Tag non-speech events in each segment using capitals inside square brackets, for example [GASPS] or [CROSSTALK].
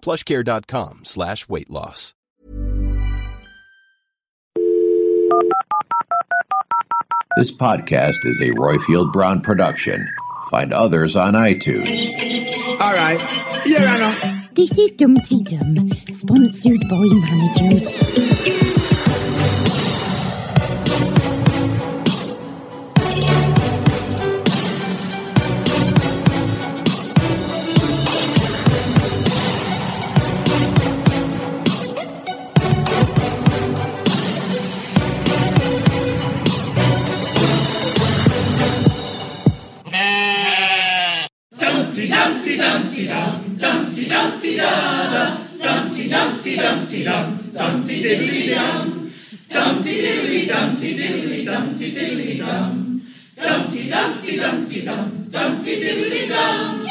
plushcare.com slash weight loss. This podcast is a Roifield Brown production. Find others on iTunes. All right. Here I know. This is DumTeeDum, sponsored by managers. Dumpty Dumpty Dum. Dumpty Dumpty Da Da. Dumpty Dumpty Dumpty Dum. Dumpty Diddly Dum. Dumpty Diddly Dumpty Diddly Dumpty Diddly Dum. Dumpty Dumpty Dumpty Dum. Dumpty Diddly Dum.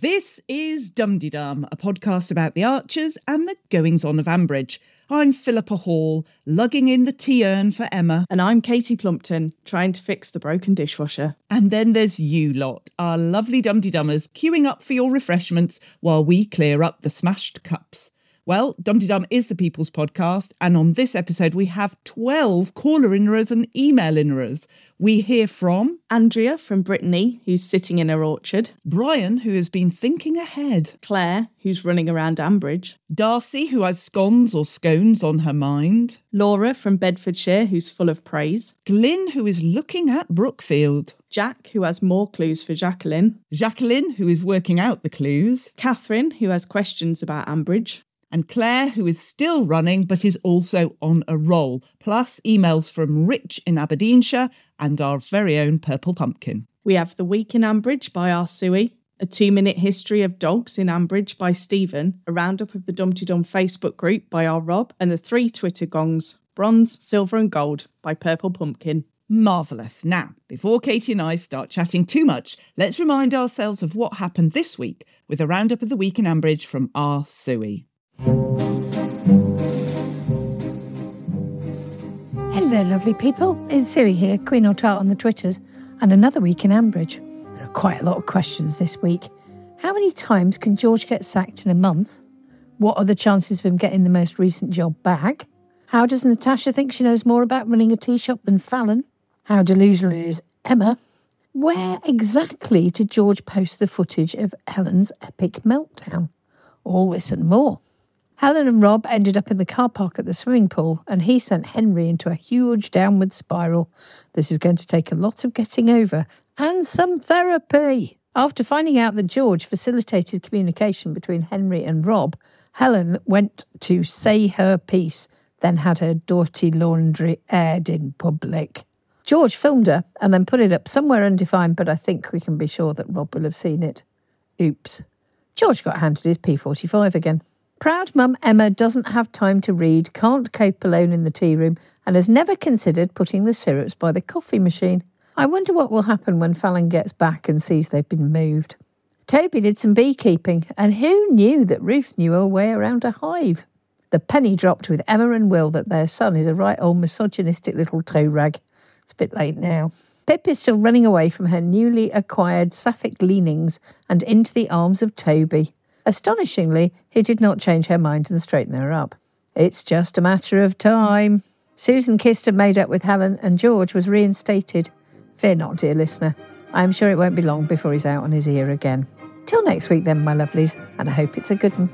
This is DumTeeDum, a podcast about the archers and the goings on of Ambridge. I'm Philippa Hall, lugging in the tea urn for Emma. And I'm Katie Plumpton, trying to fix the broken dishwasher. And then there's you lot, our lovely DumTeeDummers, queuing up for your refreshments while we clear up the smashed cups. Well, DumTeeDum is the People's Podcast, and on this episode we have 12 caller innerers and email innerers. We hear from Andrea from Brittany, who's sitting in her orchard. Brian, who has been thinking ahead, Claire, who's running around Ambridge. Darcy, who has scones or scones on her mind, Laura from Bedfordshire, who's full of praise. Glyn, who is looking at Brookfield, Jack, who has more clues for Jacqueline. Jacqueline, who is working out the clues, Catherine, who has questions about Ambridge. And Claire, who is still running but is also on a roll, plus emails from Rich in Aberdeenshire and our very own Purple Pumpkin. We have The Week in Ambridge by Our Suey, a two minute history of dogs in Ambridge by Stephen, a roundup of the DumTeeDum Facebook group by our Rob, and the three Twitter gongs bronze, silver, and gold by Purple Pumpkin. Marvellous. Now, before Katie and I start chatting too much, let's remind ourselves of what happened this week with a roundup of the week in Ambridge from Our Suey. Hello, lovely people. It's Siri here, Queen or Tart on the Twitters, and another week in Ambridge. There are quite a lot of questions this week. How many times can George get sacked in a month? What are the chances of him getting the most recent job back? How does Natasha think she knows more about running a tea shop than Fallon? How delusional is Emma? Where exactly did George post the footage of Helen's epic meltdown? All this and more. Helen and Rob ended up in the car park at the swimming pool, and he sent Henry into a huge downward spiral. This is going to take a lot of getting over and some therapy. After finding out that George facilitated communication between Henry and Rob, Helen went to say her piece, then had her dirty laundry aired in public. George filmed her and then put it up somewhere undefined, but I think we can be sure that Rob will have seen it. Oops. George got handed his P45 again. Proud mum Emma doesn't have time to read, can't cope alone in the tea room, and has never considered putting the syrups by the coffee machine. I wonder what will happen when Fallon gets back and sees they've been moved. Toby did some beekeeping, and who knew that Ruth knew her way around a hive? The penny dropped with Emma and Will that their son is a right old misogynistic little toe rag. It's a bit late now. Pip is still running away from her newly acquired sapphic leanings and into the arms of Toby. Astonishingly, he did not change her mind and straighten her up. It's just a matter of time. Susan kissed and made up with Helen, and George was reinstated. Fear not, dear listener. I am sure it won't be long before he's out on his ear again. Till next week, then, my lovelies, and I hope it's a good one.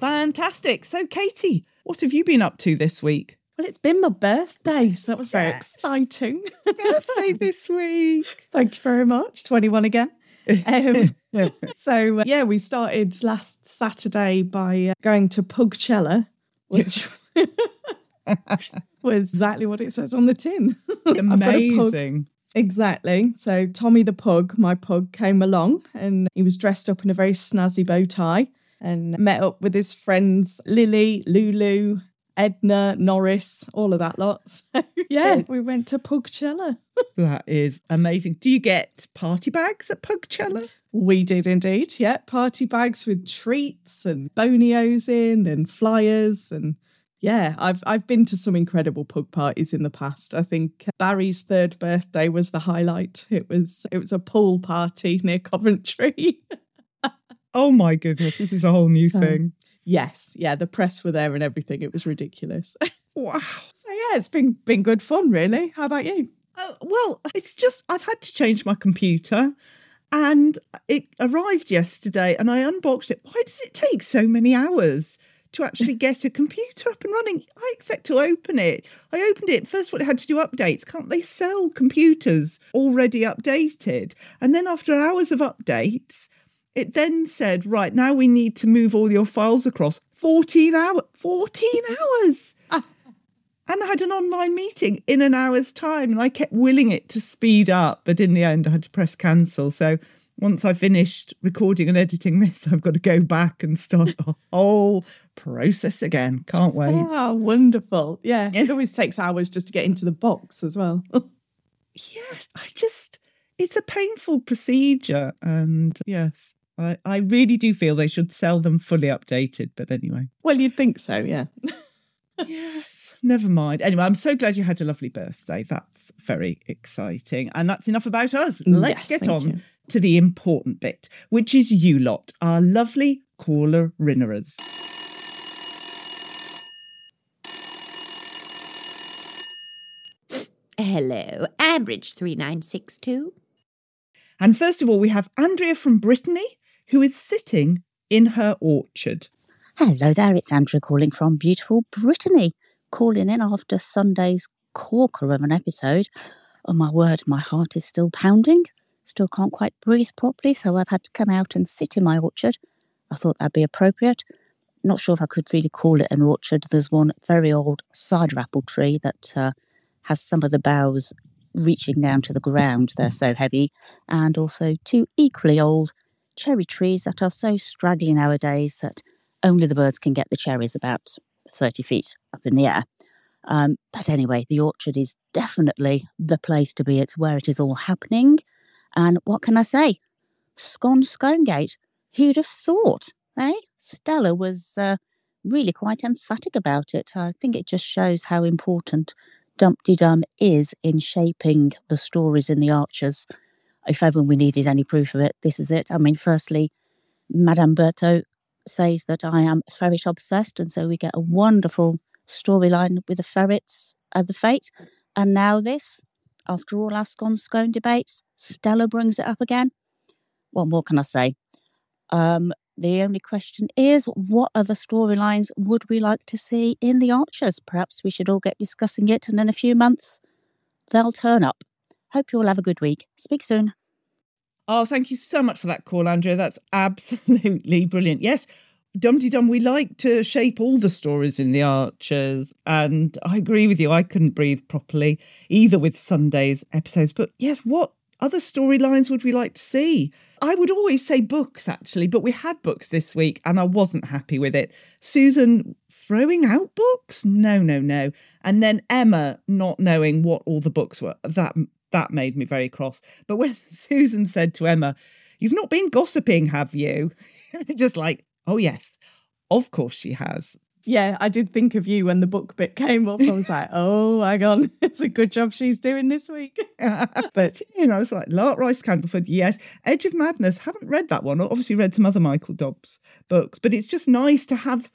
Fantastic. So, Katie, what have you been up to this week? Well, it's been my birthday, so that was very Yes. exciting. [LAUGHS] Birthday this week. Thank you very much. 21 again. [LAUGHS] Um, [LAUGHS] so, uh, yeah, we started last Saturday by uh, going to Pugcella, which [LAUGHS] was exactly what it says on the tin. I've got a pug. Amazing. Exactly. So Tommy the pug, my pug, came along and he was dressed up in a very snazzy bow tie and met up with his friends Lily, Lulu, Edna, Norris, all of that lot. So yeah, we went to Pugcella. That is amazing. Do you get party bags at Pugcella? We did indeed. Yeah, party bags with treats and bonios in and flyers and yeah, I've I've been to some incredible pug parties in the past. I think Barry's third birthday was the highlight. It was it was a pool party near Coventry. [LAUGHS] Oh my goodness, this is a whole new So- thing. yes, yeah, the press were there and everything. It was ridiculous. [LAUGHS] Wow. so yeah, it's been been good fun, really. How about you? Uh, well, it's just I've had to change my computer and it arrived yesterday and I unboxed it. Why does it take so many hours to actually [LAUGHS] get a computer up and running? I expect to open it. I opened it. First of all, it had to do updates. Can't they sell computers already updated? And then after hours of updates, it then said, right, now we need to move all your files across. 14 hours. 14 hours. And I had an online meeting in an hour's time, and I kept willing it to speed up, but in the end, I had to press cancel. So once I finished recording and editing this, I've got to go back and start the [LAUGHS] whole process again. Can't wait. Oh, wonderful. Yeah, it always takes hours just to get into the box as well. [LAUGHS] Yes, I just, it's a painful procedure. And yes, I, I really do feel they should sell them fully updated. But anyway, well, you'd think so, yeah. [LAUGHS] yes, never mind. Anyway, I'm so glad you had a lovely birthday. That's very exciting. And that's enough about us. Mm, Let's Yes, get on you. to the important bit, which is you lot, our lovely caller rinnerers. Hello, Ambridge 3962. And first of all, we have Andrea from Brittany, who is sitting in her orchard. Hello there, it's Andrea calling from beautiful Brittany, calling in after Sunday's corker of an episode. Oh my word, my heart is still pounding. Still can't quite breathe properly, so I've had to come out and sit in my orchard. I thought that'd be appropriate. Not sure if I could really call it an orchard. There's one very old cider apple tree that uh, has some of the boughs reaching down to the ground. They're so heavy. And also two equally old cherry trees that are so straggly nowadays that only the birds can get the cherries about 30 feet up in the air. Um, but anyway, the orchard is definitely the place to be. It's where it is all happening. And what can I say? Scone Sconegate. Who'd have thought, eh? Stella was uh, really quite emphatic about it. I think it just shows how important DumTeeDum is in shaping the stories in the Archers. If ever we needed any proof of it, this is it. I mean, firstly, Madame Berthaud says that I am ferret obsessed, and so we get a wonderful storyline with the ferrets at the fete. And now this, after all our scone debates, Stella brings it up again. What more can I say? Um, the only question is, what other storylines would we like to see in the Archers? Perhaps we should all get discussing it, and in a few months, they'll turn up. Hope you all have a good week. Speak soon. Oh, thank you so much for that call, Andrea. That's absolutely brilliant. Yes, DumTeeDum, we like to shape all the stories in the Archers. And I agree with you. I couldn't breathe properly either with Sunday's episodes. But yes, what other storylines would we like to see? I would always say books, actually, but we had books this week and I wasn't happy with it. Susan throwing out books? No, no, no. And then Emma not knowing what all the books were. That that made me very cross. But when [LAUGHS] Susan said to Emma, You've not been gossiping, have you? [LAUGHS] Just like, oh yes, of course she has. Yeah, I did think of you when the book bit came up. I was like, oh, hang on. [LAUGHS] It's a good job she's doing this week. but you know, it's like Lark Rise Candleford, yes. Edge of Madness, haven't read that one. Obviously read some other Michael Dobbs books, but it's just nice to have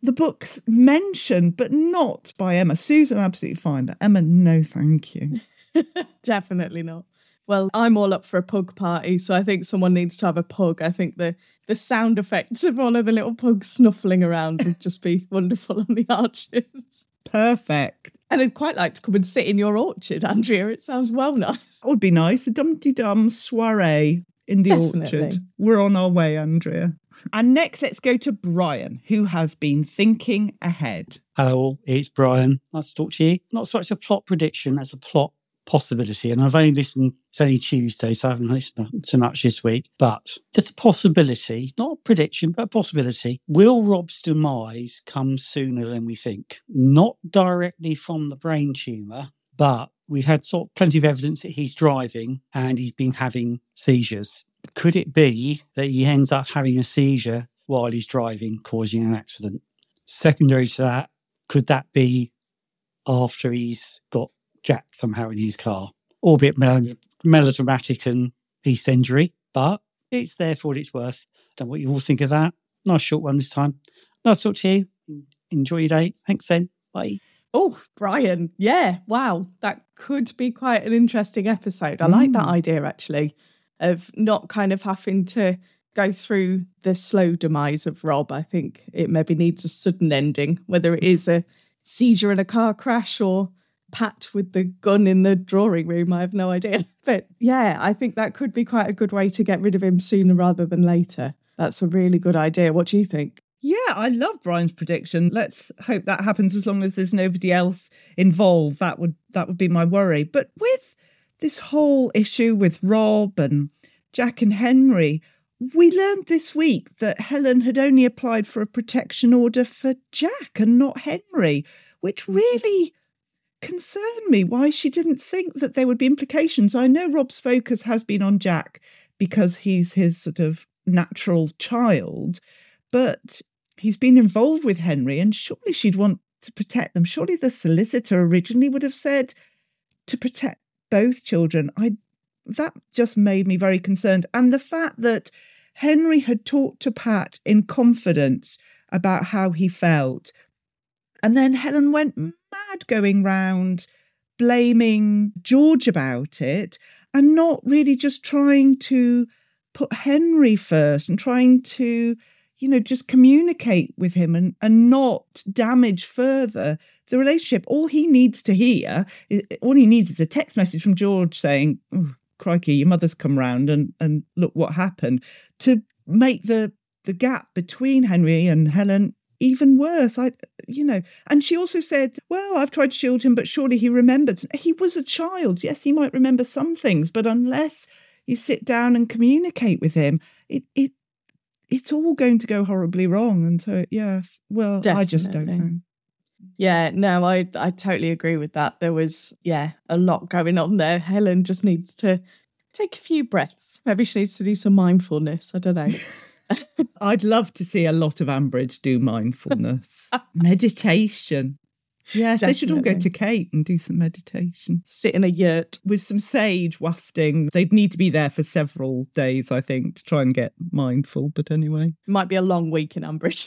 the books mentioned, but not by Emma. Susan, absolutely fine, but Emma, no, thank you. [LAUGHS] Definitely not. Well, I'm all up for a pug party, so I think someone needs to have a pug. I think the the sound effects of all of the little pugs snuffling around would just be [LAUGHS] wonderful on the Archers. Perfect. And I'd quite like to come and sit in your orchard, Andrea. It sounds well nice. That would be nice. A DumTeeDum soiree in the Definitely. orchard. We're on our way, Andrea. And next, let's go to Brian, who has been thinking ahead. Hello, all. It's Brian. Nice to talk to you. Not so much a plot prediction as a plot possibility. And I've only listened, it's only Tuesday, so I haven't listened to much this week. But just a possibility, not a prediction, but a possibility. Will Rob's demise come sooner than we think? Not directly from the brain tumour, but we've had sort of plenty of evidence that he's driving and he's been having seizures. Could it be that he ends up having a seizure while he's driving, causing an accident? Secondary to that, could that be after he's got Jack somehow in his car? Albeit mel- melodramatic and East Injury, but it's there for what it's worth. Don't know what you all think of that. Nice short one this time. Nice to talk to you. Enjoy your day. Thanks, then. Bye. Oh, Brian. Yeah. Wow. That could be quite an interesting episode. I like that Mm. idea actually of not kind of having to go through the slow demise of Rob. I think it maybe needs a sudden ending, whether it is a seizure in a car crash or Pat with the gun in the drawing room. I have no idea. [LAUGHS] But yeah, I think that could be quite a good way to get rid of him sooner rather than later. That's a really good idea. What do you think? Yeah, I love Brian's prediction. Let's hope that happens as long as there's nobody else involved. That would that would be my worry. But with this whole issue with Rob and Jack and Henry, we learned this week that Helen had only applied for a protection order for Jack and not Henry, which mm-hmm. really concerned me why she didn't think that there would be implications. I know Rob's focus has been on Jack because he's his sort of natural child, but he's been involved with Henry, and surely she'd want to protect them. Surely the solicitor originally would have said to protect both children. I that just made me very concerned. And the fact that Henry had talked to Pat in confidence about how he felt. And then Helen went mad going round blaming George about it and not really just trying to put Henry first and trying to, you know, just communicate with him and, and not damage further the relationship. All he needs to hear, is, all he needs is a text message from George saying, oh, crikey, your mother's come round and, and look what happened to make the the gap between Henry and Helen even worse. I, you know, and she also said, "Well, I've tried to shield him, but surely he remembered. He was a child. Yes, he might remember some things, but unless you sit down and communicate with him, it it it's all going to go horribly wrong." And so, yes, well, I just don't know. Yeah, no, I I totally agree with that. There was yeah a lot going on there. Helen just needs to take a few breaths. Maybe she needs to do some mindfulness. I don't know. [LAUGHS] [LAUGHS] I'd love to see a lot of Ambridge do mindfulness, [LAUGHS] meditation. Yes, they should all go to Kate and do some meditation. Sit in a yurt. with some sage wafting. They'd need to be there for several days, I think, to try and get mindful. But anyway, Might be a long week in Ambridge.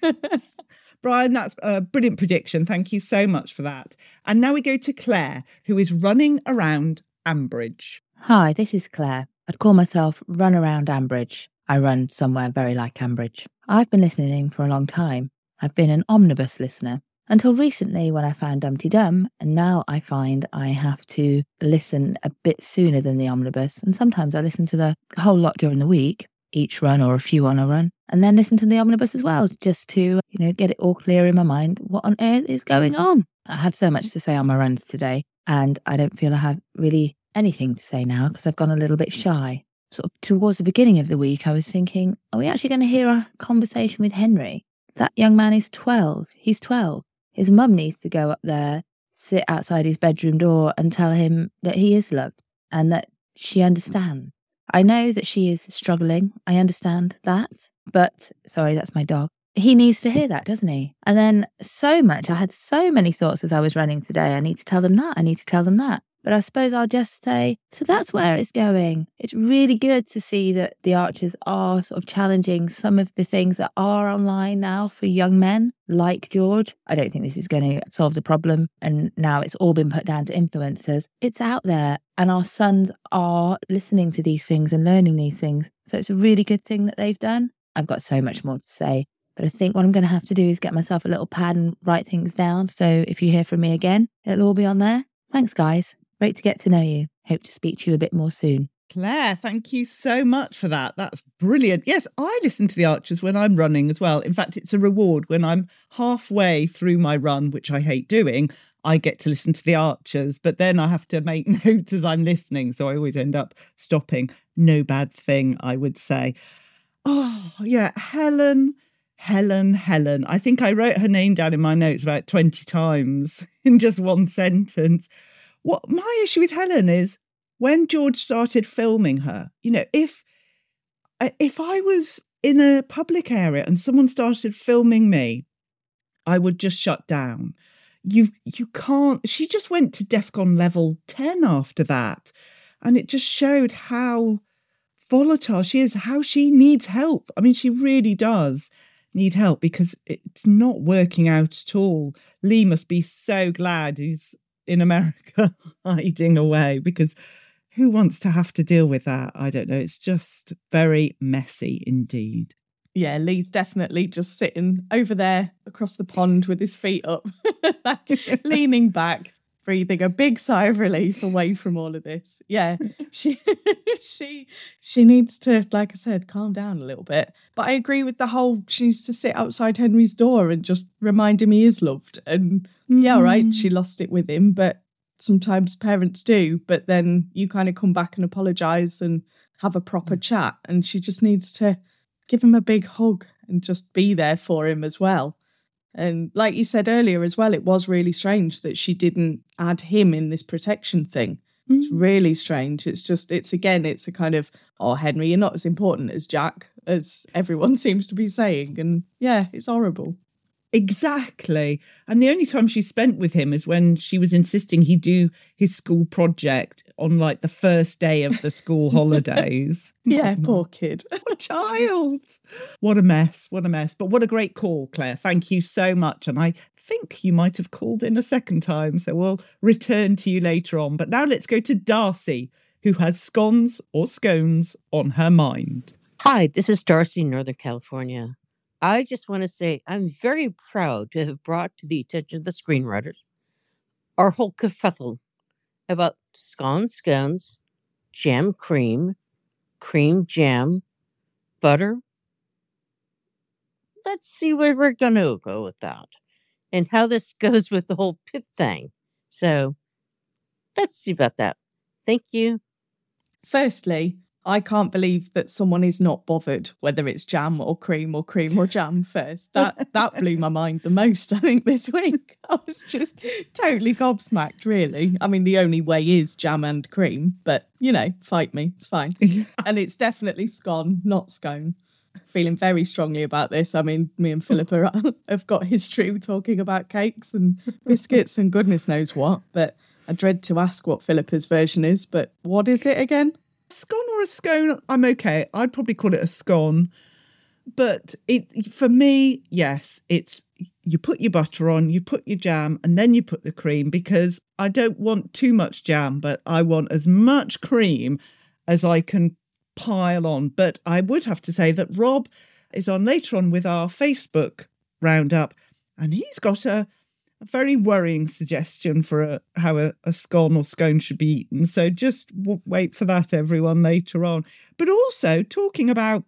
though. [LAUGHS] Brian, that's a brilliant prediction. Thank you so much for that. And now we go to Claire, who is running around Ambridge. Hi, this is Claire. I'd call myself Run Around Ambridge. I run somewhere very like Cambridge. I've been listening for a long time. I've been an omnibus listener until recently when I found DumTeeDum, and now I find I have to listen a bit sooner than the omnibus. And sometimes I listen to the whole lot during the week, each run or a few on a run, and then listen to the omnibus as well, just to, you know, get it all clear in my mind what on earth is going on. I had so much to say on my runs today, and I don't feel I have really anything to say now because I've gone a little bit shy. Sort of towards the beginning of the week, I was thinking, are we actually going to hear a conversation with Henry? That young man is 12. He's 12. His mum needs to go up there, sit outside his bedroom door, and tell him that he is loved and that she understands. I know that she is struggling. I understand that. But, sorry, that's my dog. He needs to hear that, doesn't he? And then so much. I had so many thoughts as I was running today. I need to tell them that. I need to tell them that. But I suppose I'll just say, so that's where it's going. It's really good to see that the archers are sort of challenging some of the things that are online now for young men like George. I don't think this is going to solve the problem. And now it's all been put down to influencers. It's out there and our sons are listening to these things and learning these things. So it's a really good thing that they've done. I've got so much more to say, but I think what I'm going to have to do is get myself a little pad and write things down. So if you hear from me again, it'll all be on there. Thanks, guys. Great to get to know you. Hope to speak to you a bit more soon. Claire, thank you so much for that. That's brilliant. Yes, I listen to the Archers when I'm running as well. In fact, it's a reward when I'm halfway through my run, which I hate doing. I get to listen to the Archers, but then I have to make [LAUGHS] notes as I'm listening. So I always end up stopping. No bad thing, I would say. Oh, yeah. Helen, Helen, Helen. I think I wrote her name down in my notes about 20 times [LAUGHS] in just one sentence. What my issue with Helen is when George started filming her, you know, if uh, if I was in a public area and someone started filming me, I would just shut down. You you can't she just went to DEFCON level 10 after that. And it just showed how volatile she is, how she needs help. I mean, she really does need help because it's not working out at all. Lee must be so glad he's in America [LAUGHS] hiding away because who wants to have to deal with that? I don't know. It's just very messy indeed. Yeah, Lee's definitely just sitting over there across the pond with his feet up, [LAUGHS] [LAUGHS] leaning back, breathing a big sigh of relief away from all of this. Yeah, [LAUGHS] she [LAUGHS] she she needs to, like I said, calm down a little bit. But I agree with the whole she needs to sit outside Henry's door and just remind him he is loved. And mm. yeah, right, she lost it with him, but sometimes parents do, but then you kind of come back and apologize and have a proper mm. chat. And she just needs to give him a big hug and just be there for him as well. And like you said earlier as well, it was really strange that she didn't add him in this protection thing. Mm. It's really strange. It's just, it's again, it's a kind of, oh, Henry, you're not as important as Jack, as everyone [LAUGHS] seems to be saying. And yeah, it's horrible. Exactly. And the only time she spent with him is when she was insisting he do his school project on like the first day of the school [LAUGHS] holidays. yeah, [LAUGHS] poor kid. [LAUGHS] what a child. What a mess. What a mess. But what a great call, Claire. Thank you so much. And I think you might have called in a second time. So we'll return to you later on. But now let's go to Darcy, who has scones or scones on her mind. Hi, this is Darcy, Northern California. I just want to say I'm very proud to have brought to the attention of the screenwriters our whole kerfuffle about scones, scones, jam cream, cream jam, butter. Let's see where we're going to go with that and how this [LAUGHS] goes with the whole pip thing. So let's see about that. Thank you. Firstly, I can't believe that someone is not bothered whether it's jam or cream or cream or jam first. That that blew my mind the most, I think, this week. [LAUGHS] I was just totally gobsmacked, really. I mean, the only way is jam and cream, but you know, fight me. It's fine. [LAUGHS] and it's definitely scone, not scone. Feeling very strongly about this. I mean, me and Philippa [LAUGHS] have got history talking about cakes and biscuits and goodness knows what, but I dread to ask what Philippa's version is, but what is it again? Scone or a scone, I'm okay. I'd probably call it a scone. But it for me, yes, it's you put your butter on, you put your jam, and then you put the cream because I don't want too much jam, but I want as much cream as I can pile on. But I would have to say that Rob is on later on with our Facebook roundup, and he's got a a very worrying suggestion for a, how a, a, scone or scone should be eaten. So just w- wait for that, everyone, later on. But also talking about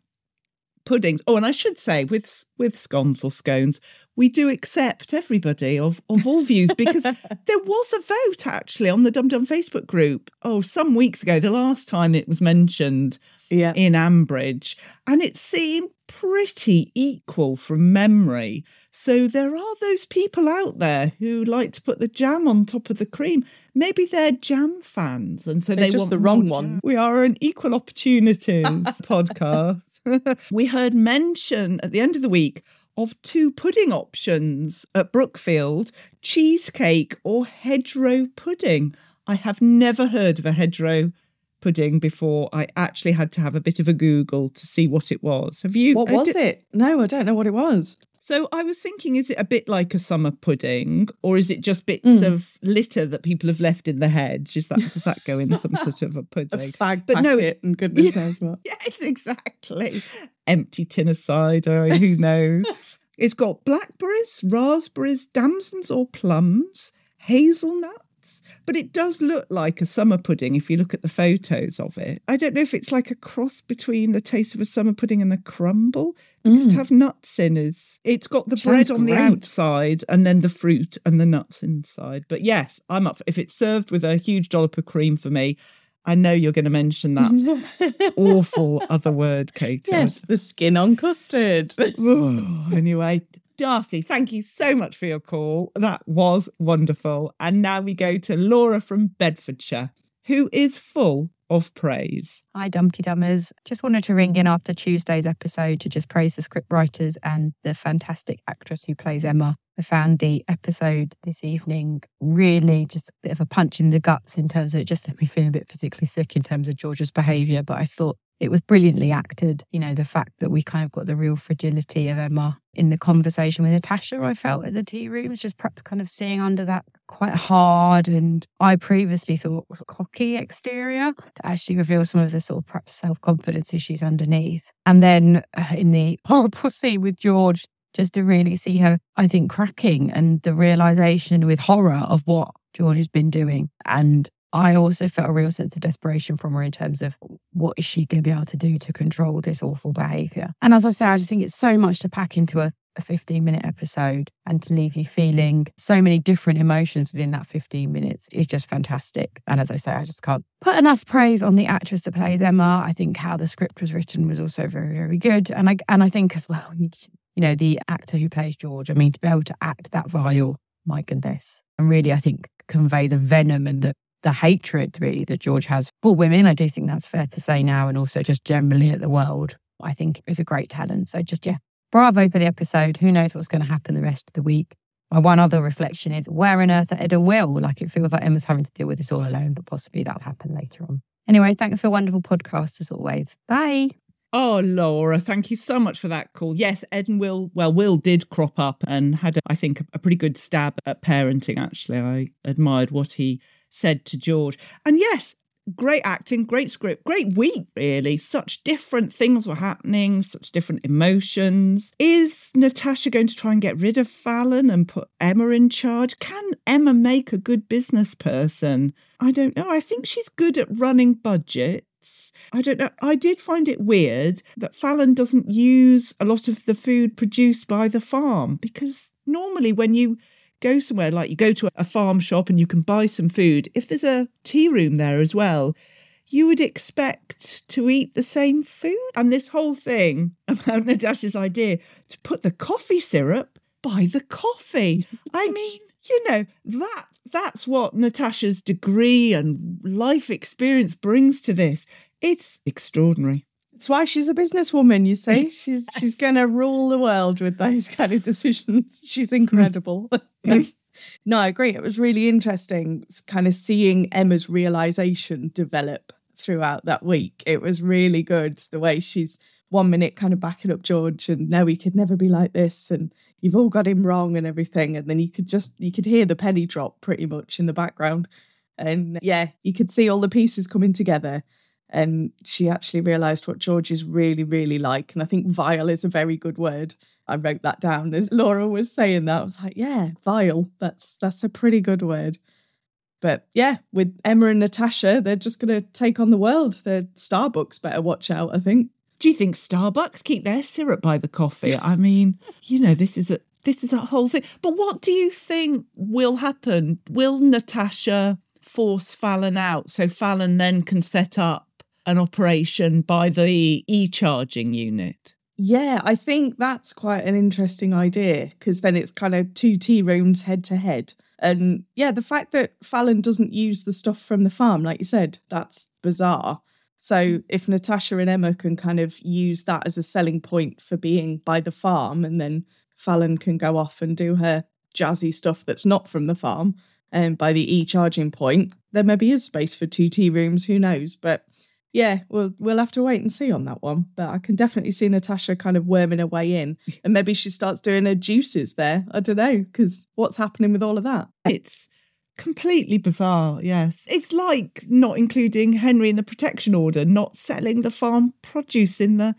puddings. Oh, and I should say, with with scones or scones, we do accept everybody of of all views because [LAUGHS] there was a vote actually on the Dum Dum Facebook group. Oh, some weeks ago, the last time it was mentioned yeah. in Ambridge, and it seemed pretty equal from memory. So there are those people out there who like to put the jam on top of the cream. Maybe they're jam fans, and so they're they just want the wrong one. We are an equal opportunities [LAUGHS] podcast. [LAUGHS] we heard mention at the end of the week of two pudding options at Brookfield cheesecake or hedgerow pudding. I have never heard of a hedgerow pudding before I actually had to have a bit of a Google to see what it was. Have you? What was it? No, I don't know what it was. So I was thinking, is it a bit like a summer pudding, or is it just bits Mm. of litter that people have left in the hedge? Is that does that go in some [LAUGHS] sort of a pudding? A fag But no, packet and goodness knows what. [LAUGHS] Yes, exactly. Empty tin of cider. Who knows? [LAUGHS] it's got blackberries, raspberries, damsons or plums, hazelnuts. But it does look like a summer pudding if you look at the photos of it. I don't know if it's like a cross between the taste of a summer pudding and a crumble. Because to Mm. have nuts in is it's got the Sounds bread on the outside and then the fruit and the nuts inside. But yes, I'm up if it's served with a huge dollop of cream for me. I know you're going to mention that [LAUGHS] awful other word, Katie. Yes, the skin on custard. [LAUGHS] anyway, Darcy, thank you so much for your call. That was wonderful. And now we go to Laura from Bedfordshire, who is full of praise. Hi, DumTeeDummers. Just wanted to ring in after Tuesday's episode to just praise the script writers and the fantastic actress who plays Emma. I found the episode this evening really just a bit of a punch in the guts in terms of it just made me feel a bit physically sick in terms of George's behaviour, but I thought it was brilliantly acted. You know, the fact that we kind of got the real fragility of Emma in the conversation with Natasha, I felt at the tea rooms, just perhaps kind of seeing under that quite hard and I previously thought cocky exterior to actually reveal some of the sort of perhaps self confidence issues underneath. And then uh, in the [LAUGHS] horrible scene with George, just to really see her, I think, cracking and the realization with horror of what George has been doing. And I also felt a real sense of desperation from her in terms of what is she going to be able to do to control this awful behavior. And as I say, I just think it's so much to pack into a, a 15 minute episode and to leave you feeling so many different emotions within that 15 minutes is just fantastic. And as I say, I just can't put enough praise on the actress that plays Emma. I think how the script was written was also very, very good. And I and I think as well, [LAUGHS] you know, the actor who plays George, I mean, to be able to act that vile, my goodness. And really, I think convey the venom and the the hatred really that George has for women. I do think that's fair to say now, and also just generally at the world. I think is a great talent. So just yeah, bravo for the episode. Who knows what's going to happen the rest of the week? My one other reflection is where on earth are Ed and Will? Like it feels like Emma's having to deal with this all alone, but possibly that'll happen later on. Anyway, thanks for a wonderful podcast as always. Bye. Oh, Laura, thank you so much for that call. Yes, Ed and Will, well, Will did crop up and had, I think, a pretty good stab at parenting, actually. I admired what he said to George. And yes, great acting, great script, great week, really. Such different things were happening, such different emotions. Is Natasha going to try and get rid of Fallon and put Emma in charge? Can Emma make a good business person? I don't know. I think she's good at running budgets. I don't know. I did find it weird that Fallon doesn't use a lot of the food produced by the farm because normally when you go somewhere like you go to a farm shop and you can buy some food, if there's a tea room there as well, you would expect to eat the same food. And this whole thing [LAUGHS] about Natasha's idea to put the coffee syrup by the coffee. I mean, you know, that that's what Natasha's degree and life experience brings to this. It's extraordinary. That's why she's a businesswoman, you see. [LAUGHS] She's she's gonna rule the world with those kind of decisions. [LAUGHS] She's incredible. [LAUGHS] no, I agree. It was really interesting kind of seeing Emma's realization develop throughout that week. It was really good the way she's one minute kind of backing up George and no, he could never be like this and you've all got him wrong and everything. And then you could just you could hear the penny drop pretty much in the background. And yeah, you could see all the pieces coming together and she actually realized what George is really, really like. And I think vile is a very good word. I wrote that down as Laura was saying that. I was like, yeah, vile. That's that's a pretty good word. But yeah, with Emma and Natasha, they're just gonna take on the world. The Starbucks better watch out, I think. Do you think Starbucks keep their syrup by the coffee? I mean, you know, this is a this is a whole thing. But what do you think will happen? Will Natasha force Fallon out so Fallon then can set up an operation by the e-charging unit? Yeah, I think that's quite an interesting idea because then it's kind of two tea rooms head to head. And yeah, the fact that Fallon doesn't use the stuff from the farm, like you said, that's bizarre. So if Natasha and Emma can kind of use that as a selling point for being by the farm, and then Fallon can go off and do her jazzy stuff that's not from the farm and by the e charging point, there maybe is space for two tea rooms, who knows? But Yeah, well, we'll have to wait and see on that one. But I can definitely see Natasha kind of worming her way in. [LAUGHS] And maybe she starts doing her juices there. I don't know, because what's happening with all of that? It's completely bizarre, yes. It's like not including Henry in the protection order, not selling the farm produce in the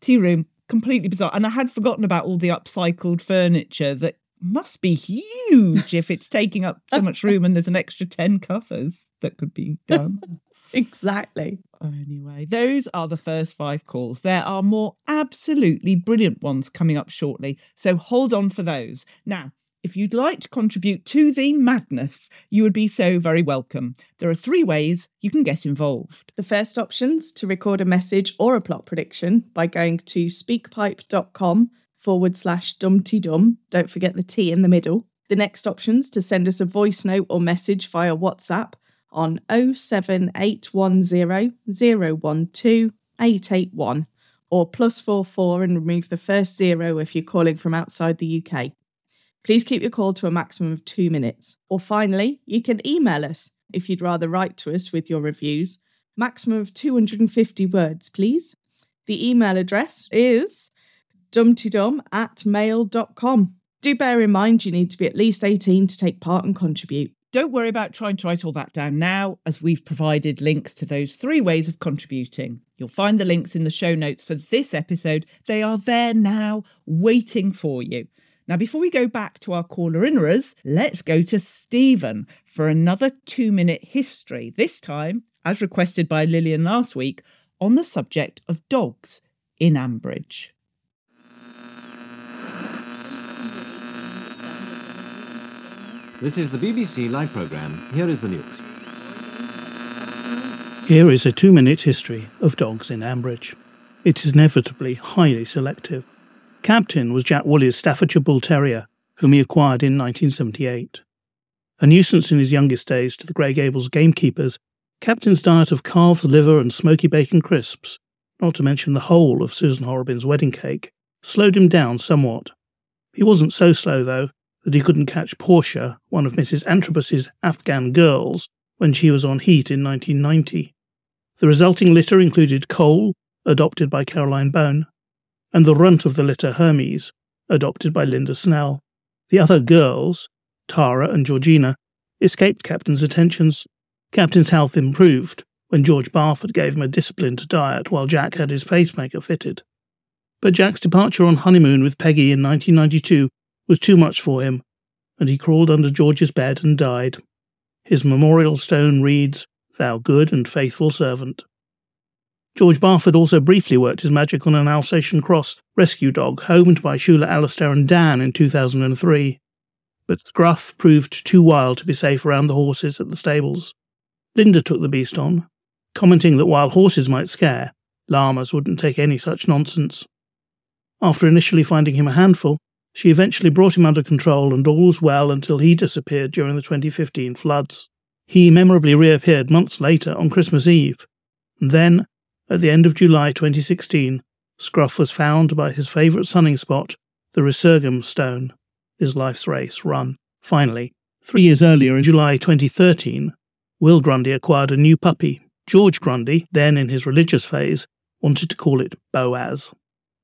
tea room. Completely bizarre. And I had forgotten about all the upcycled furniture that must be huge if it's taking up so much [LAUGHS] room and there's an extra 10 covers that could be done. Exactly. Anyway, those are the first five calls. There are more absolutely brilliant ones coming up shortly, so hold on for those. Now, if you'd like to contribute to the madness, you would be so very welcome. There are three ways you can get involved. The first option's to record a message or a plot prediction by going to speakpipe.com forward slash dumteedum. Don't forget the T in the middle. The next option's to send us a voice note or message via WhatsApp on 07810 012 881 or plus 44 and remove the first zero if you're calling from outside the UK. Please keep your call to a maximum of two minutes. Or finally, you can email us if you'd rather write to us with your reviews. Maximum of 250 words, please. The email address is dumteedum at mail.com. Do bear in mind you need to be at least 18 to take part and contribute. Don't worry about trying to write all that down now, as we've provided links to those three ways of contributing. You'll find the links in the show notes for this episode. They are there now, waiting for you. Now, before we go back to our caller innerers, let's go to Stephen for another two minute history, this time, as requested by Lillian last week, on the subject of dogs in Ambridge. This is the BBC Light programme. Here is the news. Here is a two minute history of dogs in Ambridge. It is inevitably highly selective. Captain was Jack Woolley's Staffordshire Bull Terrier, whom he acquired in 1978. A nuisance in his youngest days to the Grey Gables gamekeepers, Captain's diet of calves liver and smoky bacon crisps, not to mention the whole of Susan Horrobin's wedding cake, slowed him down somewhat. He wasn't so slow, though, that he couldn't catch Portia, one of Mrs. Antrobus's Afghan girls, when she was on heat in 1990. The resulting litter included Cole, adopted by Caroline Bone, and the runt of the litter Hermes, adopted by Linda Snell. The other girls, Tara and Georgina, escaped Captain's attentions. Captain's health improved when George Barford gave him a disciplined diet while Jack had his pacemaker fitted. But Jack's departure on honeymoon with Peggy in 1992 was too much for him, and he crawled under George's bed and died. His memorial stone reads, Thou good and faithful servant. George Barford also briefly worked his magic on an Alsatian Cross rescue dog homed by Shula Alistair and Dan in 2003. But Scruff proved too wild to be safe around the horses at the stables. Linda took the beast on, commenting that while horses might scare, llamas wouldn't take any such nonsense. After initially finding him a handful, she eventually brought him under control and all was well until he disappeared during the 2015 floods. He memorably reappeared months later on Christmas Eve, and then at the end of July 2016, Scruff was found by his favourite sunning spot, the Resurgam Stone, his life's race run. Finally, three years earlier in July 2013, Will Grundy acquired a new puppy. George Grundy, then in his religious phase, wanted to call it Boaz.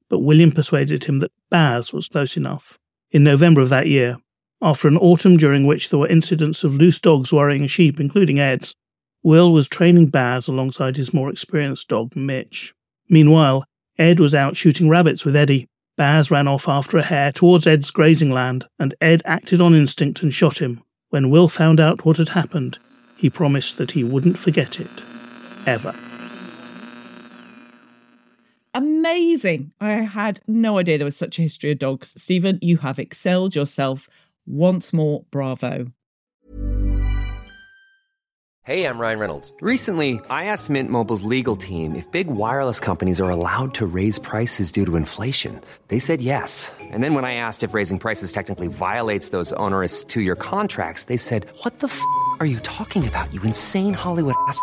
But William persuaded him that Baz was close enough. In November of that year, after an autumn during which there were incidents of loose dogs worrying sheep, including Ed's, Will was training Baz alongside his more experienced dog, Mitch. Meanwhile, Ed was out shooting rabbits with Eddie. Baz ran off after a hare towards Ed's grazing land, and Ed acted on instinct and shot him. When Will found out what had happened, he promised that he wouldn't forget it. Ever. Amazing. I had no idea there was such a history of dogs. Stephen, you have excelled yourself. Once more, bravo. Hey, I'm Ryan Reynolds. Recently, I asked Mint Mobile's legal team if big wireless companies are allowed to raise prices due to inflation. They said yes. And then when I asked if raising prices technically violates those onerous two year contracts, they said, What the f are you talking about, you insane Hollywood ass?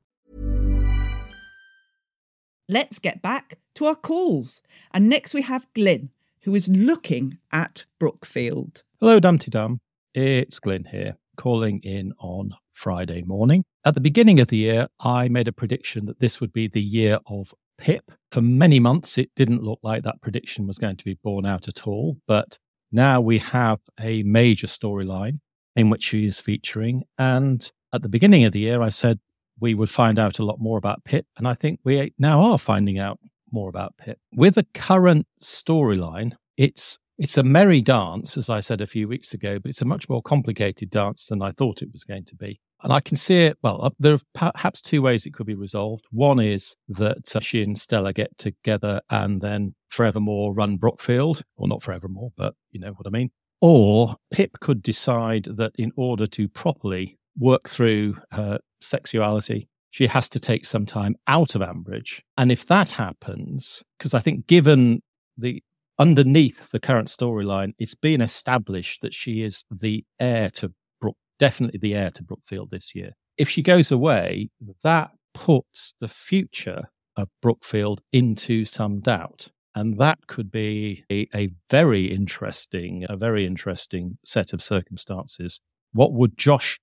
Let's get back to our calls. And next we have Glyn, who is looking at Brookfield. Hello, DumTeeDum. It's Glyn here, calling in on Friday morning. At the beginning of the year, I made a prediction that this would be the year of Pip. For many months, it didn't look like that prediction was going to be borne out at all. But now we have a major storyline in which she is featuring. And at the beginning of the year, I said we would find out a lot more about Pip. And I think we now are finding out more about Pip. With the current storyline, it's it's a merry dance, as I said a few weeks ago, but it's a much more complicated dance than I thought it was going to be. And I can see it, well, uh, there are perhaps two ways it could be resolved. One is that uh, she and Stella get together and then forevermore run Brookfield, or not forevermore, but you know what I mean. Or Pip could decide that in order to properly work through her sexuality, she has to take some time out of Ambridge. And if that happens, because I think given the underneath the current storyline, it's been established that she is the heir to Brook, definitely the heir to Brookfield this year. If she goes away, that puts the future of Brookfield into some doubt. And that could be a, a very interesting, a very interesting set of circumstances. What would Josh?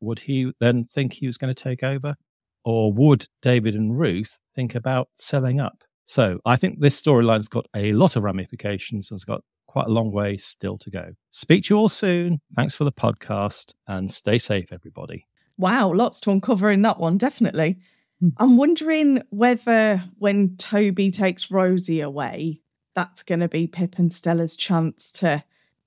Would he then think he was going to take over? Or would David and Ruth think about selling up? So I think this storyline's got a lot of ramifications and it's got quite a long way still to go. Speak to you all soon. Thanks for the podcast and stay safe, everybody. Wow, lots to uncover in that one, definitely. Hmm. I'm wondering whether when Toby takes Rosie away, that's going to be Pip and Stella's chance to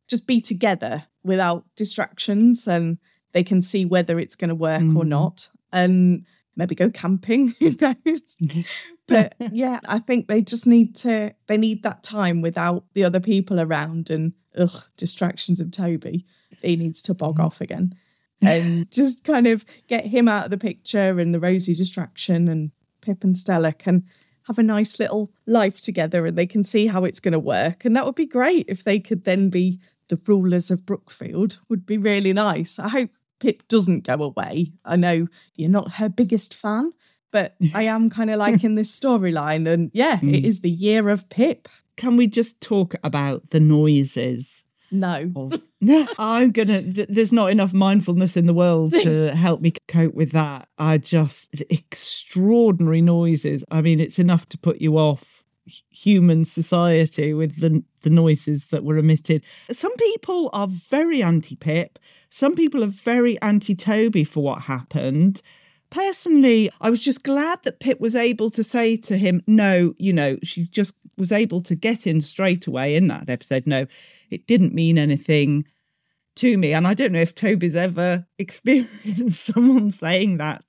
just be together without distractions and they can see whether it's going to work or Mm. not. And maybe go camping, [LAUGHS] who knows? [LAUGHS] but yeah, I think they just need to they need that time without the other people around and ugh, distractions of Toby. He needs to bog off again. [LAUGHS] And just kind of get him out of the picture and the Rosie distraction and Pip and Stella can have a nice little life together and they can see how it's going to work. And that would be great if they could then be the rulers of Brookfield. Would be really nice. I hope Pip doesn't go away. I know you're not her biggest fan, but [LAUGHS] I am kind of liking this storyline. And yeah, it Mm. is the year of Pip. Can we just talk about the noises? No. Of, [LAUGHS] I'm gonna. th- There's not enough mindfulness in the world to [LAUGHS] help me cope with that. I just extraordinary noises. I mean, it's enough to put you off human society with the the noises that were emitted. Some people are very anti Pip. Some people are very anti Toby for what happened. Personally, I was just glad that Pip was able to say to him, no, you know, she just was able to get in straight away in that episode. No, it didn't mean anything to me. And I don't know if Toby's ever [LAUGHS] experienced [LAUGHS] someone saying that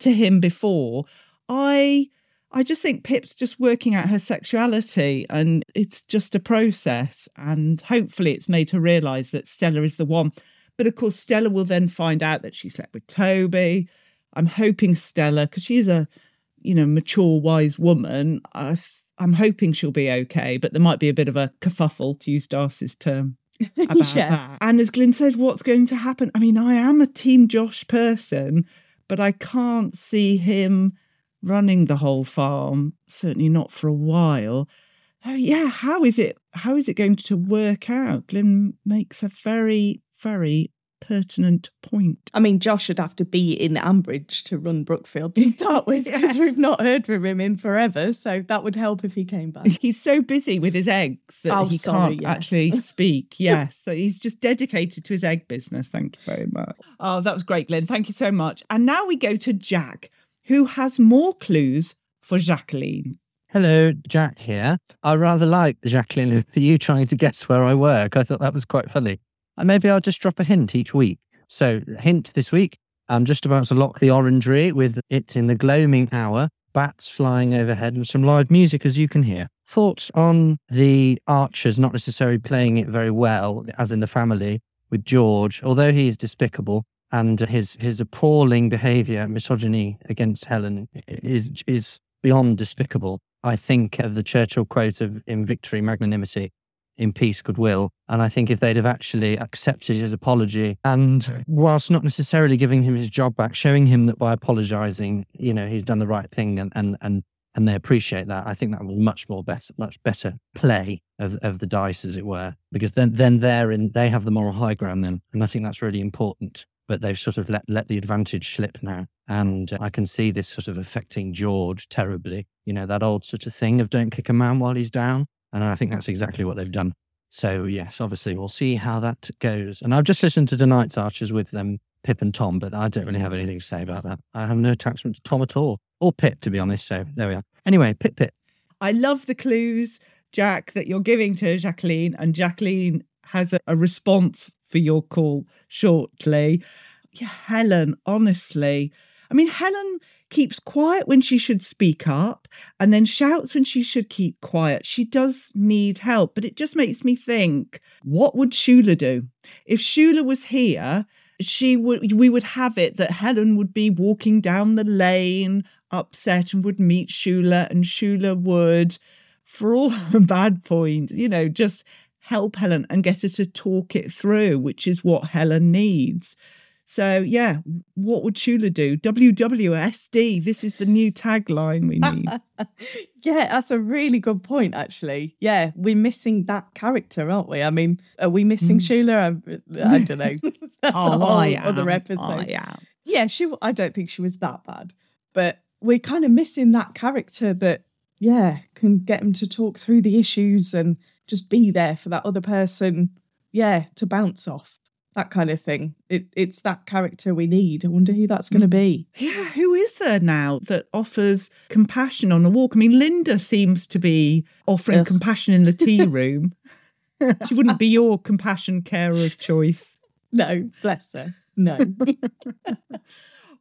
to him before. I I just think Pip's just working out her sexuality and it's just a process. And hopefully it's made her realise that Stella is the one. But of course, Stella will then find out that she slept with Toby. I'm hoping Stella, because she's a, you know, mature, wise woman. I, I'm hoping she'll be okay, but there might be a bit of a kerfuffle, to use Darcy's term, [LAUGHS] about Yeah. that. And as Glyn said, what's going to happen? I mean, I am a Team Josh person, but I can't see him running the whole farm, certainly not for a while. Oh yeah, how is it? How is it going to work out? Glyn makes a very, very pertinent point. I mean, Josh would have to be in Ambridge to run Brookfield to [LAUGHS] start with because Yes. we've not heard from him in forever. So that would help if he came back. [LAUGHS] He's so busy with his eggs that Oh, he sorry, can't yeah. actually [LAUGHS] speak. Yes, so he's just dedicated to his egg business. Thank you very much. Oh, that was great, Glyn. Thank you so much. And now we go to Jack, who has more clues for Jacqueline. Hello, Jack here. I rather like Jacqueline [LAUGHS] you trying to guess where I work. I thought that was quite funny. And maybe I'll just drop a hint each week. So, hint this week, I'm just about to lock the orangery with it in the gloaming hour, bats flying overhead, and some live music as you can hear. Thoughts on the archers not necessarily playing it very well, as in the family, with George, although he is despicable and his his appalling behaviour, misogyny against Helen is is beyond despicable. I think of the Churchill quote of "In victory, magnanimity; in peace, goodwill." And I think if they'd have actually accepted his apology and, whilst not necessarily giving him his job back, showing him that by apologising, you know, he's done the right thing, and and and and they appreciate that. I think that was much more better, much better play of of the dice, as it were, because then then they're in, they have the moral high ground then, and I think that's really important. But they've sort of let let the advantage slip now, and I can see this sort of affecting George terribly. You know that old sort of thing of don't kick a man while he's down, and I think that's exactly what they've done. So yes, obviously we'll see how that goes. And I've just listened to tonight's Archers with um, Pip and Tom, but I don't really have anything to say about that. I have no attachment to Tom at all, or Pip to be honest. So there we are. Anyway, Pip Pip. I love the clues, Jack, that you're giving to Jacqueline, and Jacqueline has a, a response for your call shortly. Yeah, Helen, honestly. I mean, Helen keeps quiet when she should speak up and then shouts when she should keep quiet. She does need help, but it just makes me think what would Shula do? If Shula was here, she would we would have it that Helen would be walking down the lane upset and would meet Shula and Shula would for all her [LAUGHS] bad points, you know, just help Helen and get her to talk it through, which is what Helen needs. So yeah, what would Shula do? WWSD. This is the new tagline we need. [LAUGHS] yeah, that's a really good point, actually. Yeah, we're missing that character, aren't we? I mean, are we missing mm. Shula? I, I [LAUGHS] don't know. [LAUGHS] That's Oh, a I am. other episode. I. Yeah, she. I don't think she was that bad, but we're kind of missing that character that, yeah, can get him to talk through the issues and just be there for that other person. Yeah, to bounce off that kind of thing. It, it's that character we need. I wonder who that's going to be. Yeah, who is there now that offers compassion on a walk? I mean, Linda seems to be offering compassion in the [LAUGHS] tea room. she wouldn't be your compassion carer of choice. No, bless her. No. [LAUGHS]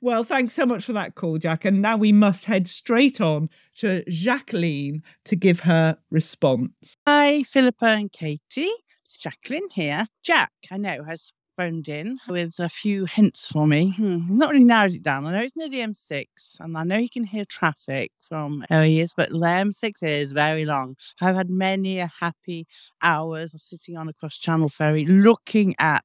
Well, thanks so much for that call, Jack. And now we must head straight on to Jacqueline to give her response. Hi, Philippa and Katie. It's Jacqueline here. Jack, I know, has phoned in with a few hints for me. Hmm, not really narrowed it down. I know it's near the M6 and I know he can hear traffic from where he is, but the M6 is very long. I've had many a happy hours of sitting on a cross channel ferry looking at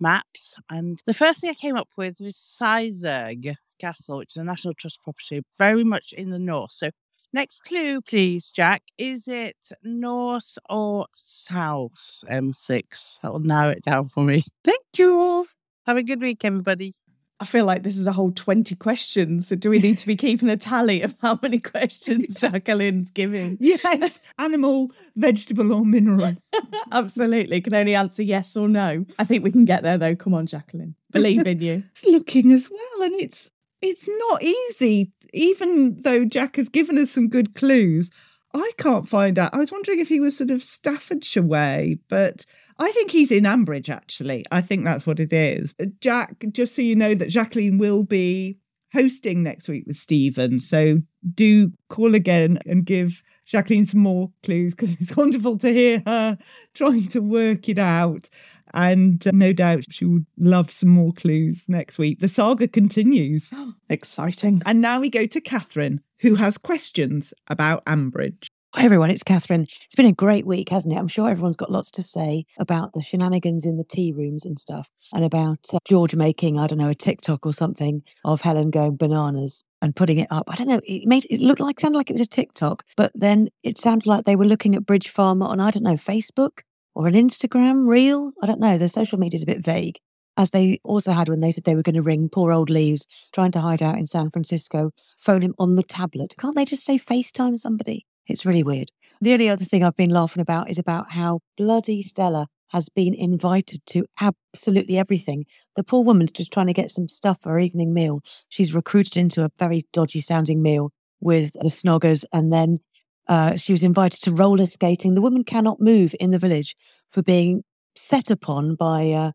maps. And the first thing I came up with was Sizergh Castle, which is a National Trust property, very much in the north. So Next clue, please, Jack. Is it north or south M6? That will narrow it down for me. [LAUGHS] Thank you. All. Have a good week, everybody. I feel like this is a whole 20 questions. So do we need to be keeping a tally of how many questions [LAUGHS] Jacqueline's giving? Yes. Animal, vegetable, or mineral. [LAUGHS] Absolutely. Can only answer yes or no. I think we can get there though. Come on, Jacqueline. Believe in you. [LAUGHS] It's looking as well, and it's it's not easy. Even though Jack has given us some good clues, I can't find out. I was wondering if he was sort of Staffordshire way, but I think he's in Ambridge. Actually, I think that's what it is. Uh, Jack, just so you know that Jacqueline will be hosting next week with Stephen, so do call again and give Jacqueline some more clues because it's [LAUGHS] wonderful to hear her trying to work it out. And uh, no doubt she would love some more clues next week. The saga continues. [GASPS] Exciting. And now we go to Catherine, who has questions about Ambridge. Hi everyone, it's Catherine. It's been a great week, hasn't it? I'm sure everyone's got lots to say about the shenanigans in the tea rooms and stuff, and about uh, George making, I don't know, a TikTok or something of Helen going bananas. and putting it up. I don't know. It made it look like sounded like it was a TikTok, but then it sounded like they were looking at Bridge Farm on I don't know Facebook or an Instagram reel. I don't know. The social media is a bit vague. As they also had when they said they were going to ring poor old Leaves trying to hide out in San Francisco, phone him on the tablet. Can't they just say FaceTime somebody? It's really weird. The only other thing I've been laughing about is about how bloody Stella has been invited to absolutely everything. The poor woman's just trying to get some stuff for her evening meal. She's recruited into a very dodgy sounding meal with the snoggers and then uh, she was invited to roller skating. The woman cannot move in the village for being set upon by uh,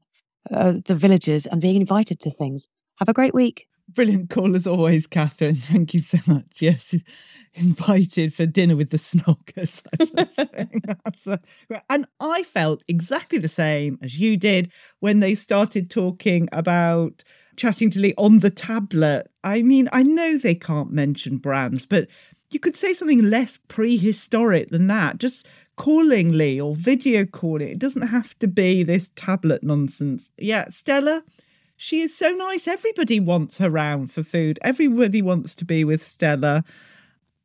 uh, the villagers and being invited to things. Have a great week. Brilliant call as always, Catherine. [LAUGHS] Thank you so much. Yes, invited for dinner with the snoggers. [LAUGHS] [LAUGHS] And I felt exactly the same as you did when they started talking about chatting to Lee on the tablet. I mean, I know they can't mention brands, but you could say something less prehistoric than that. Just calling Lee or video calling. It doesn't have to be this tablet nonsense. Yeah, Stella, she is so nice. Everybody wants her round for food. Everybody wants to be with Stella.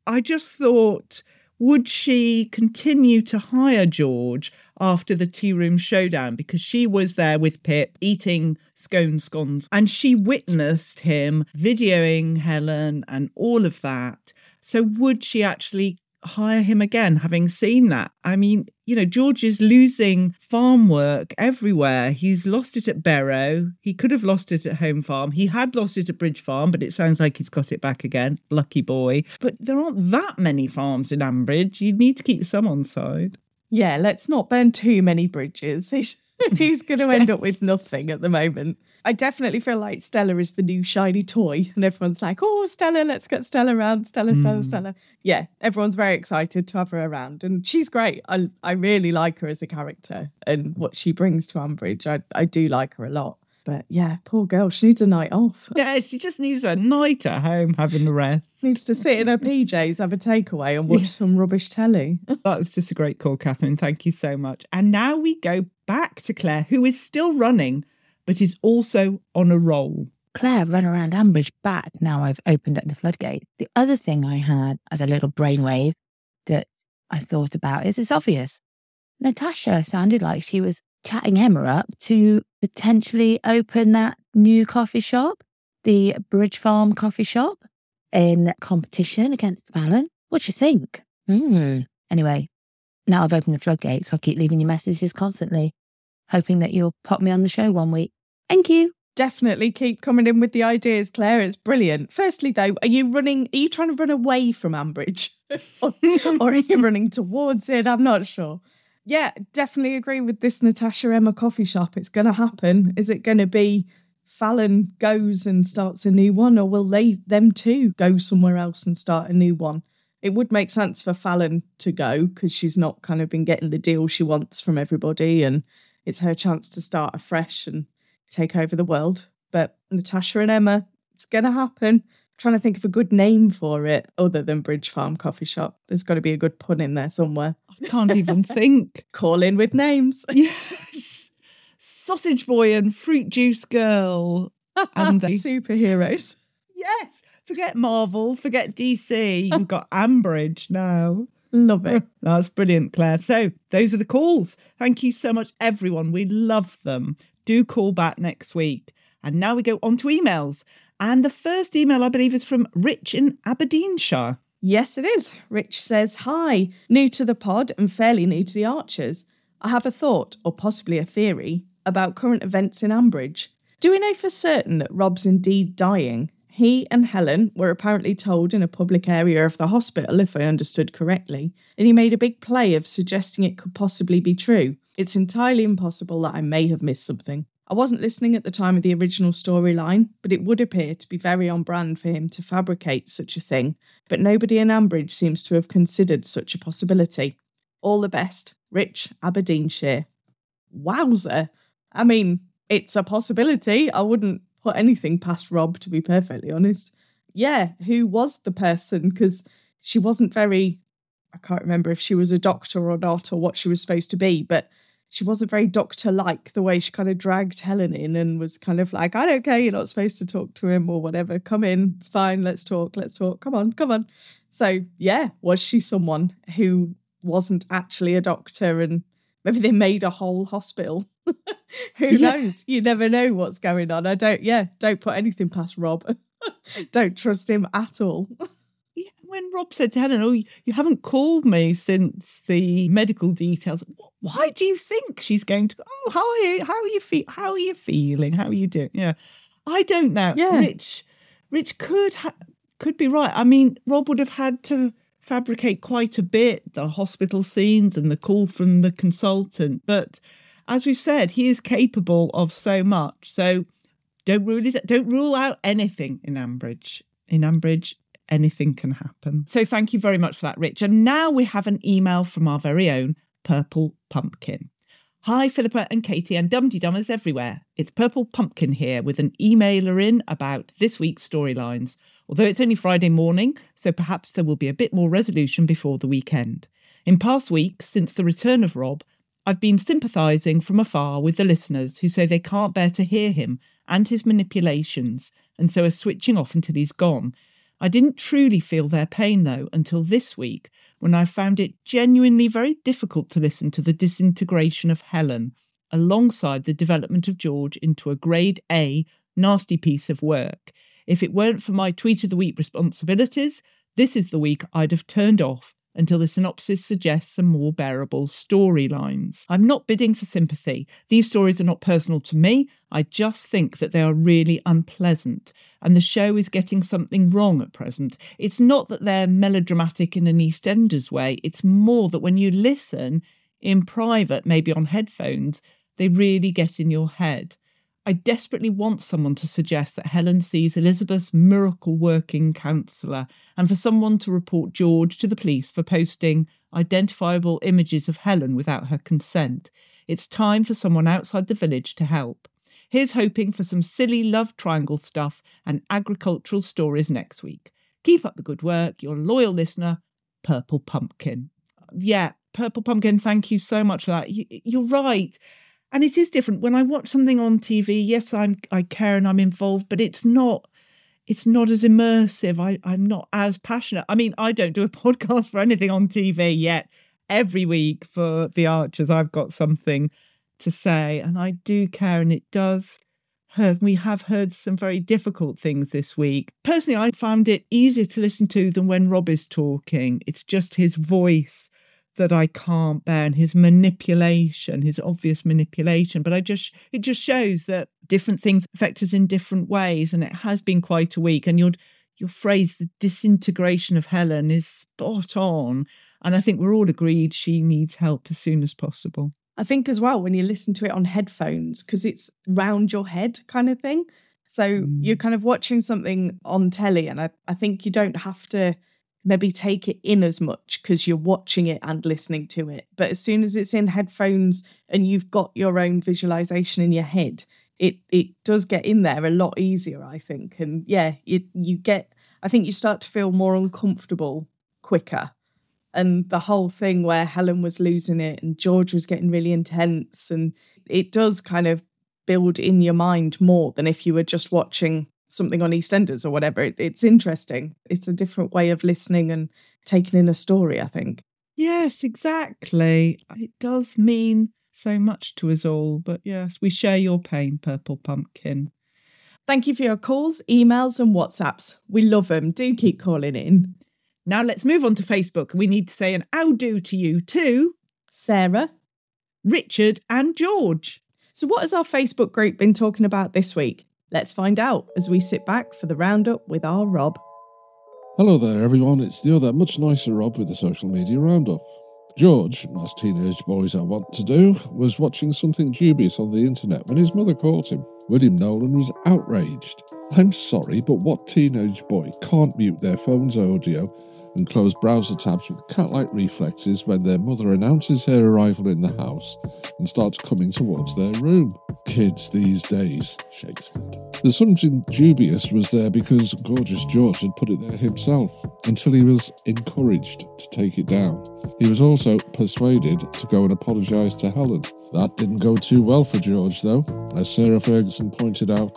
I just thought, would she continue to hire George after the tea room showdown? Because she was there with Pip eating scone scones and she witnessed him videoing Helen and all of that. So, would she actually hire him again, having seen that. I mean, you know, George is losing farm work everywhere. He's lost it at Barrow. He could have lost it at Home Farm. He had lost it at Bridge Farm, but it sounds like he's got it back again. Lucky boy. But there aren't that many farms in Ambridge. You need to keep some on side. Yeah, let's not burn too many bridges. He's going to end up [LAUGHS] with nothing at the moment. I definitely feel like Stella is the new shiny toy, and everyone's like, "Oh, Stella, let's get Stella around, Stella, Stella, Mm. Stella." Yeah, everyone's very excited to have her around, and she's great. I I really like her as a character and what she brings to Ambridge. I I do like her a lot. But yeah, poor girl, she needs a night off. [LAUGHS] Yeah, she just needs a night at home having the rest. Needs to sit in her PJs, have a takeaway, and watch some rubbish telly. [LAUGHS] That's just a great call, Catherine. Thank you so much. And now we go back to Claire, who is still running, but is also on a roll. Claire run around Ambridge back now I've opened up the floodgate. The other thing I had as a little brainwave that I thought about is it's obvious. Natasha sounded like she was chatting Emma up to potentially open that new coffee shop, the Bridge Farm coffee shop, in competition against Malin. What do you think? Hmm. Anyway, now I've opened the floodgates, I'll keep leaving you messages constantly, hoping that you'll pop me on the show one week. Thank you. Definitely keep coming in with the ideas, Claire. It's brilliant. Firstly, though, are you running? Are you trying to run away from Ambridge, [LAUGHS] or, or are you running towards it? I'm not sure. Yeah, definitely agree with this Natasha Emma coffee shop. It's going to happen. Is it going to be Fallon goes and starts a new one, or will they them too go somewhere else and start a new one? It would make sense for Fallon to go because she's not kind of been getting the deal she wants from everybody, and it's her chance to start afresh and take over the world. But Natasha and Emma, it's going to happen. trying to think of a good name for it other than Bridge Farm Coffee Shop. There's got to be a good pun in there somewhere. I can't even think. [LAUGHS] Call in with names. [LAUGHS] Yes. Sausage Boy and Fruit Juice Girl. [LAUGHS] And they, superheroes. yes. Forget Marvel, forget DC. You've got Ambridge now. Love it. That's brilliant, Claire. So, those are the calls. Thank you so much, everyone. We love them. Do call back next week. And now we go on to emails. And the first email, I believe, is from Rich in Aberdeenshire. Yes, it is. Rich says, Hi, new to the pod and fairly new to the Archers. I have a thought, or possibly a theory, about current events in Ambridge. Do we know for certain that Rob's indeed dying? He and Helen were apparently told in a public area of the hospital, if I understood correctly, and he made a big play of suggesting it could possibly be true. It's entirely impossible that I may have missed something. I wasn't listening at the time of the original storyline, but it would appear to be very on brand for him to fabricate such a thing, but nobody in Ambridge seems to have considered such a possibility. All the best, Rich Aberdeenshire. Wowzer. I mean, it's a possibility. I wouldn't put anything past Rob, to be perfectly honest. Yeah, who was the person? Because she wasn't very, I can't remember if she was a doctor or not or what she was supposed to be, but she wasn't very doctor like the way she kind of dragged Helen in and was kind of like, I don't care, you're not supposed to talk to him or whatever. Come in, it's fine, let's talk, let's talk. Come on, come on. So, yeah, was she someone who wasn't actually a doctor and maybe they made a whole hospital? [LAUGHS] who Yeah. knows? You never know what's going on. I don't, yeah, don't put anything past Rob. [LAUGHS] don't trust him at all. [LAUGHS] when Rob said to Helen, "Oh, you haven't called me since the medical details. Why do you think she's going to? go, Oh, how are you? How are you feel? How are you feeling? How are you doing? Yeah, I don't know. Yeah. Rich, Rich could ha- could be right. I mean, Rob would have had to fabricate quite a bit the hospital scenes and the call from the consultant, but as we've said, he is capable of so much. So don't rule it. Don't rule out anything in Ambridge. In Ambridge, anything can happen. So thank you very much for that, Rich. And now we have an email from our very own Purple Pumpkin. Hi, Philippa and Katie and DumTeeDummers everywhere. It's Purple Pumpkin here with an emailer in about this week's storylines. Although it's only Friday morning, so perhaps there will be a bit more resolution before the weekend. In past weeks, since the return of Rob, I've been sympathising from afar with the listeners who say they can't bear to hear him and his manipulations, and so are switching off until he's gone. I didn't truly feel their pain, though, until this week, when I found it genuinely very difficult to listen to the disintegration of Helen, alongside the development of George into a grade A nasty piece of work. If it weren't for my tweet of the week responsibilities, this is the week I'd have turned off until the synopsis suggests some more bearable storylines. I'm not bidding for sympathy. These stories are not personal to me. I just think that they are really unpleasant, and the show is getting something wrong at present. It's not that they're melodramatic in an EastEnders way, it's more that when you listen in private, maybe on headphones, they really get in your head. I desperately want someone to suggest that Helen sees Elizabeth's miracle working counsellor and for someone to report George to the police for posting identifiable images of Helen without her consent. It's time for someone outside the village to help. Here's hoping for some silly love triangle stuff and agricultural stories next week. Keep up the good work. Your loyal listener, Purple Pumpkin. Yeah, Purple Pumpkin, thank you so much for that. You, you're right and it is different. When i watch something on tv yes i'm i care and i'm involved but it's not it's not as immersive. I, i'm not as passionate. I mean i don't do a [LAUGHS] podcast for anything on tv yet. Every week for the archers i've got something to say and i do care and it does hurt. We have heard some very difficult things this week. Personally i found it easier to listen to than when rob is talking. It's just his voice that I can't bear and his manipulation, his obvious manipulation. But I just it just shows that different things affect us in different ways. And it has been quite a week. And your your phrase, the disintegration of Helen, is spot on. And I think we're all agreed she needs help as soon as possible. I think as well when you listen to it on headphones, because it's round your head kind of thing. So mm. you're kind of watching something on telly, and I, I think you don't have to maybe take it in as much because you're watching it and listening to it. But as soon as it's in headphones and you've got your own visualization in your head, it it does get in there a lot easier, I think. And yeah, you you get I think you start to feel more uncomfortable quicker. And the whole thing where Helen was losing it and George was getting really intense and it does kind of build in your mind more than if you were just watching something on EastEnders or whatever. It, it's interesting. It's a different way of listening and taking in a story, I think. Yes, exactly. It does mean so much to us all. But yes, we share your pain, Purple Pumpkin. Thank you for your calls, emails, and WhatsApps. We love them. Do keep calling in. Now let's move on to Facebook. We need to say an how do to you too, Sarah, Richard, and George. So, what has our Facebook group been talking about this week? Let's find out as we sit back for the roundup with our Rob. Hello there, everyone. It's the other much nicer Rob with the social media roundup. George, as teenage boys are wont to do, was watching something dubious on the internet when his mother caught him. William Nolan was outraged. I'm sorry, but what teenage boy can't mute their phone's audio and close browser tabs with cat like reflexes when their mother announces her arrival in the house and starts coming towards their room? Kids these days, shakes head. The something dubious was there because gorgeous George had put it there himself until he was encouraged to take it down. He was also persuaded to go and apologise to Helen, That didn't go too well for George, though, as Sarah Ferguson pointed out.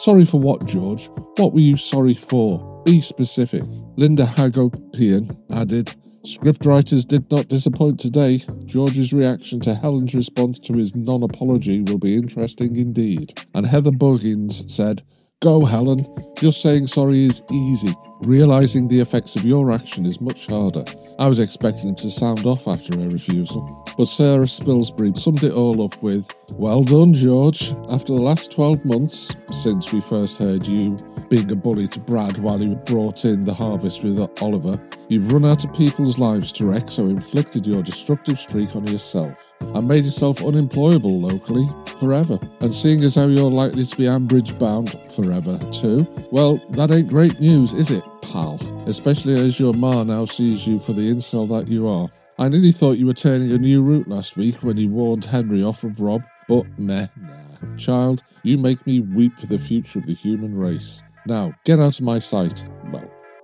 Sorry for what, George? What were you sorry for? Be specific. Linda Hagopian added, Scriptwriters did not disappoint today. George's reaction to Helen's response to his non apology will be interesting indeed. And Heather Buggins said, Go, Helen. Just saying sorry is easy. Realising the effects of your action is much harder. I was expecting him to sound off after her refusal. But Sarah Spilsbury summed it all up with, Well done, George. After the last 12 months, since we first heard you being a bully to Brad while you brought in the harvest with Oliver, you've run out of people's lives to wreck, so inflicted your destructive streak on yourself and made yourself unemployable locally forever. And seeing as how you're likely to be Ambridge bound forever too, well, that ain't great news, is it, pal? Especially as your ma now sees you for the incel that you are. I nearly thought you were turning a new route last week when you warned Henry off of Rob, but meh, nah. Child, you make me weep for the future of the human race. Now, get out of my sight.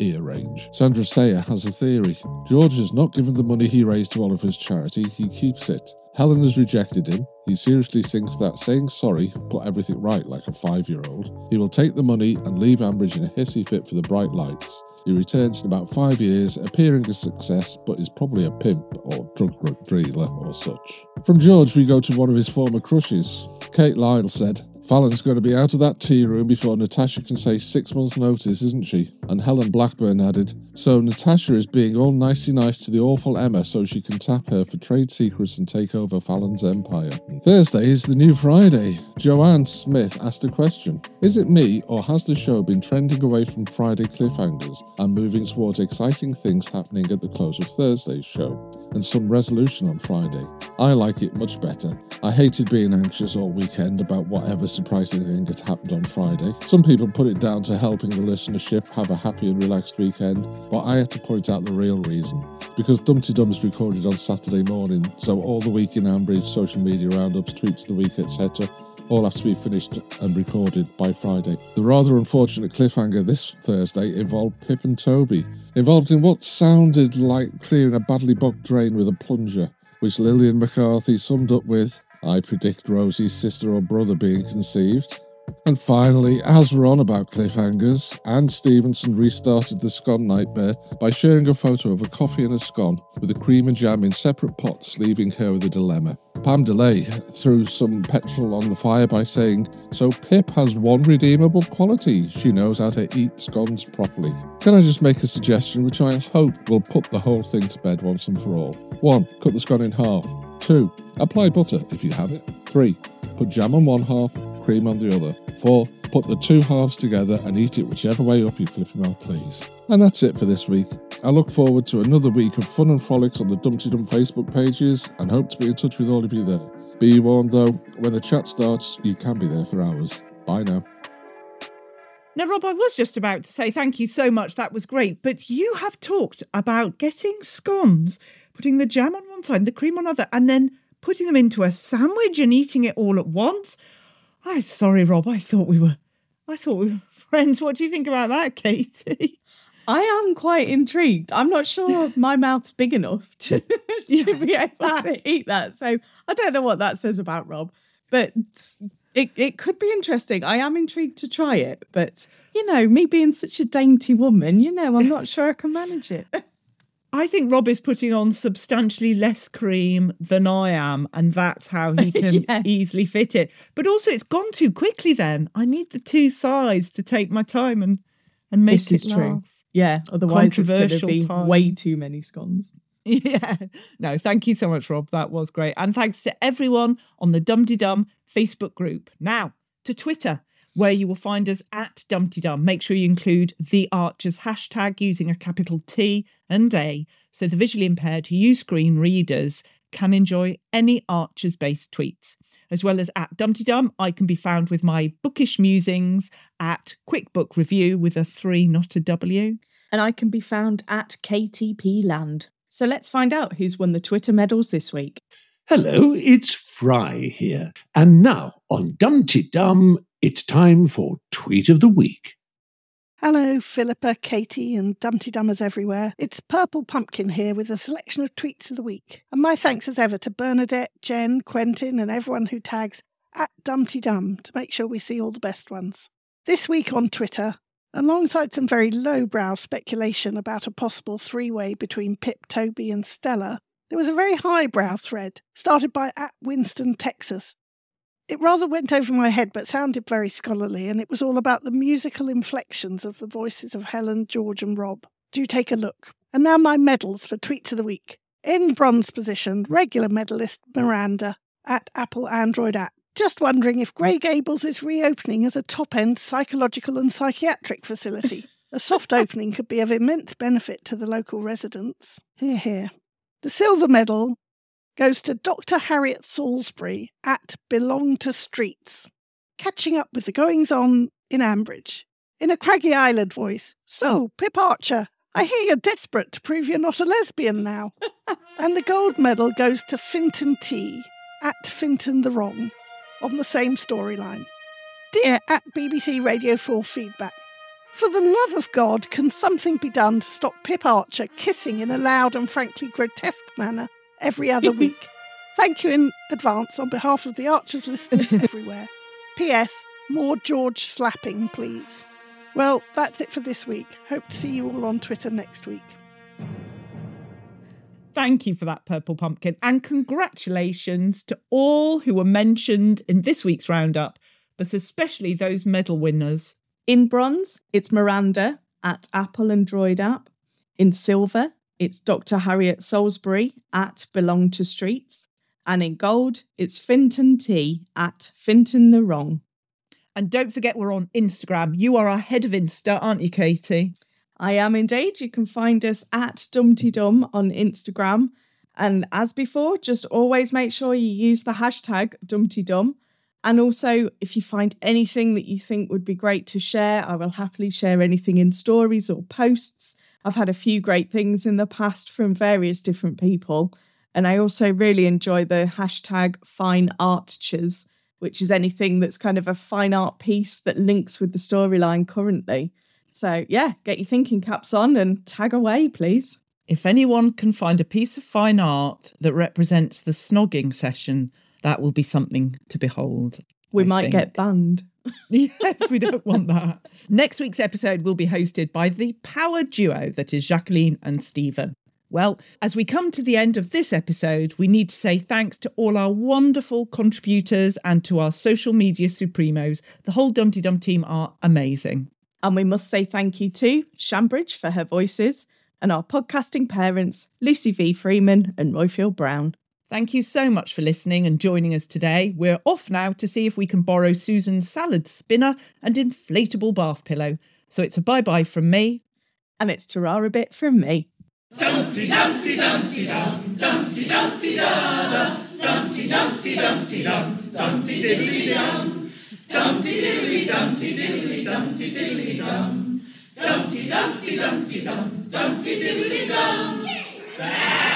Ear range. Sandra Sayer has a theory. George has not given the money he raised to Oliver's charity, he keeps it. Helen has rejected him. He seriously thinks that saying sorry put everything right like a five year old. He will take the money and leave Ambridge in a hissy fit for the bright lights. He returns in about five years, appearing a success, but is probably a pimp or drug dealer or such. From George, we go to one of his former crushes. Kate Lyle said, Fallon's going to be out of that tea room before Natasha can say six months' notice, isn't she? And Helen Blackburn added, So Natasha is being all nicey nice to the awful Emma so she can tap her for trade secrets and take over Fallon's empire. Thursday is the new Friday. Joanne Smith asked a question Is it me, or has the show been trending away from Friday cliffhangers and moving towards exciting things happening at the close of Thursday's show? And some resolution on Friday. I like it much better. I hated being anxious all weekend about whatever surprising thing had happened on Friday. Some people put it down to helping the listenership have a happy and relaxed weekend, but I had to point out the real reason. Because DumTeeDum is recorded on Saturday morning, so all the week in Ambridge, social media roundups, tweets of the week, etc., all have to be finished and recorded by Friday. The rather unfortunate cliffhanger this Thursday involved Pip and Toby, involved in what sounded like clearing a badly bogged drain with a plunger, which Lillian McCarthy summed up with I predict Rosie's sister or brother being conceived. And finally, as we're on about cliffhangers, Anne Stevenson restarted the scone nightmare by sharing a photo of a coffee and a scone with the cream and jam in separate pots, leaving her with a dilemma. Pam DeLay threw some petrol on the fire by saying, So Pip has one redeemable quality. She knows how to eat scones properly. Can I just make a suggestion which I hope will put the whole thing to bed once and for all? 1. Cut the scone in half. 2. Apply butter if you have it. 3. Put jam on one half, cream on the other. 4. Put the two halves together and eat it whichever way up you flip out, please. And that's it for this week. I look forward to another week of fun and frolics on the DumTeeDum Facebook pages and hope to be in touch with all of you there. Be warned though, when the chat starts, you can be there for hours. Bye now. Now, Rob, I was just about to say thank you so much. That was great. But you have talked about getting scones, putting the jam on one side, the cream on other, and then putting them into a sandwich and eating it all at once. I'm sorry, Rob. I thought we were, I thought we were [LAUGHS] friends. What do you think about that, Katie? I am quite intrigued. I'm not sure [LAUGHS] my mouth's big enough to, [LAUGHS] to be able to eat that. So I don't know what that says about Rob, but it, it could be interesting. I am intrigued to try it, but you know, me being such a dainty woman, you know, I'm not sure I can manage it. I think Rob is putting on substantially less cream than I am, and that's how he [LAUGHS] can Yes. easily fit it. But also, it's gone too quickly. Then I need the two sides to take my time and and make this is true. last. Yeah, otherwise it's going to be time. way too many scones. [LAUGHS] Yeah. No, thank you so much, Rob. That was great. And thanks to everyone on the DumTeeDum Facebook group. Now to Twitter, where you will find us at DumTeeDum. Make sure you include the Archers hashtag using a capital T and A so the visually impaired who use screen readers can enjoy any Archers based tweets. As well as at DumTeeDum, I can be found with my bookish musings at QuickBook Review with a three, not a W. And I can be found at KTP Land. So let's find out who's won the Twitter medals this week. Hello, it's Fry here. And now on DumTeeDum, it's time for Tweet of the Week. Hello, Philippa, Katie, and DumTeeDummers everywhere. It's Purple Pumpkin here with a selection of tweets of the week. And my thanks as ever to Bernadette, Jen, Quentin, and everyone who tags at DumTeeDum to make sure we see all the best ones. This week on Twitter, alongside some very lowbrow speculation about a possible three way between Pip, Toby, and Stella, there was a very highbrow thread started by at Winston, Texas. It rather went over my head but sounded very scholarly, and it was all about the musical inflections of the voices of Helen, George, and Rob. Do take a look. And now my medals for Tweets of the Week. In bronze position, regular medalist Miranda at Apple Android app. Just wondering if Grey Gables is reopening as a top end psychological and psychiatric facility. a soft opening could be of immense benefit to the local residents. Hear, hear. The silver medal goes to Dr. Harriet Salisbury at Belong to Streets, catching up with the goings on in Ambridge. In a craggy island voice, So, Pip Archer, I hear you're desperate to prove you're not a lesbian now. [LAUGHS] and the gold medal goes to Finton T at Finton the Wrong on the same storyline. Dear at BBC Radio 4 feedback, for the love of God, can something be done to stop Pip Archer kissing in a loud and frankly grotesque manner every other [LAUGHS] week? Thank you in advance on behalf of the Archers listeners [LAUGHS] everywhere. P.S. More George slapping, please. Well, that's it for this week. Hope to see you all on Twitter next week. Thank you for that, Purple Pumpkin. And congratulations to all who were mentioned in this week's roundup, but especially those medal winners. In bronze, it's Miranda at Apple and Droid app. In silver, it's Dr. Harriet Salisbury at Belong to Streets. And in gold, it's Finton T at Finton the Wrong. And don't forget, we're on Instagram. You are our head of Insta, aren't you, Katie? I am indeed. You can find us at DumTeeDum on Instagram. And as before, just always make sure you use the hashtag DumTeeDum. And also, if you find anything that you think would be great to share, I will happily share anything in stories or posts. I've had a few great things in the past from various different people. And I also really enjoy the hashtag fine artures, which is anything that's kind of a fine art piece that links with the storyline currently. So, yeah, get your thinking caps on and tag away, please. If anyone can find a piece of fine art that represents the snogging session, that will be something to behold. We I might think. get banned. [LAUGHS] yes, we don't want that. Next week's episode will be hosted by the power duo that is Jacqueline and Stephen. Well, as we come to the end of this episode, we need to say thanks to all our wonderful contributors and to our social media supremos. The whole DumTeeDum team are amazing. And we must say thank you to Shambridge for her voices and our podcasting parents, Lucy V. Freeman and Roifield Brown. Thank you so much for listening and joining us today. We're off now to see if we can borrow Susan's salad spinner and inflatable bath pillow. So it's a bye bye from me. And it's Tarara bit from me. Dumpty Dumpty Dumpty Dum, Dumpty Dumpty Dum, Dumpty Dum, Dumpty Dum, Dumpty Dum, Dumpty Dum.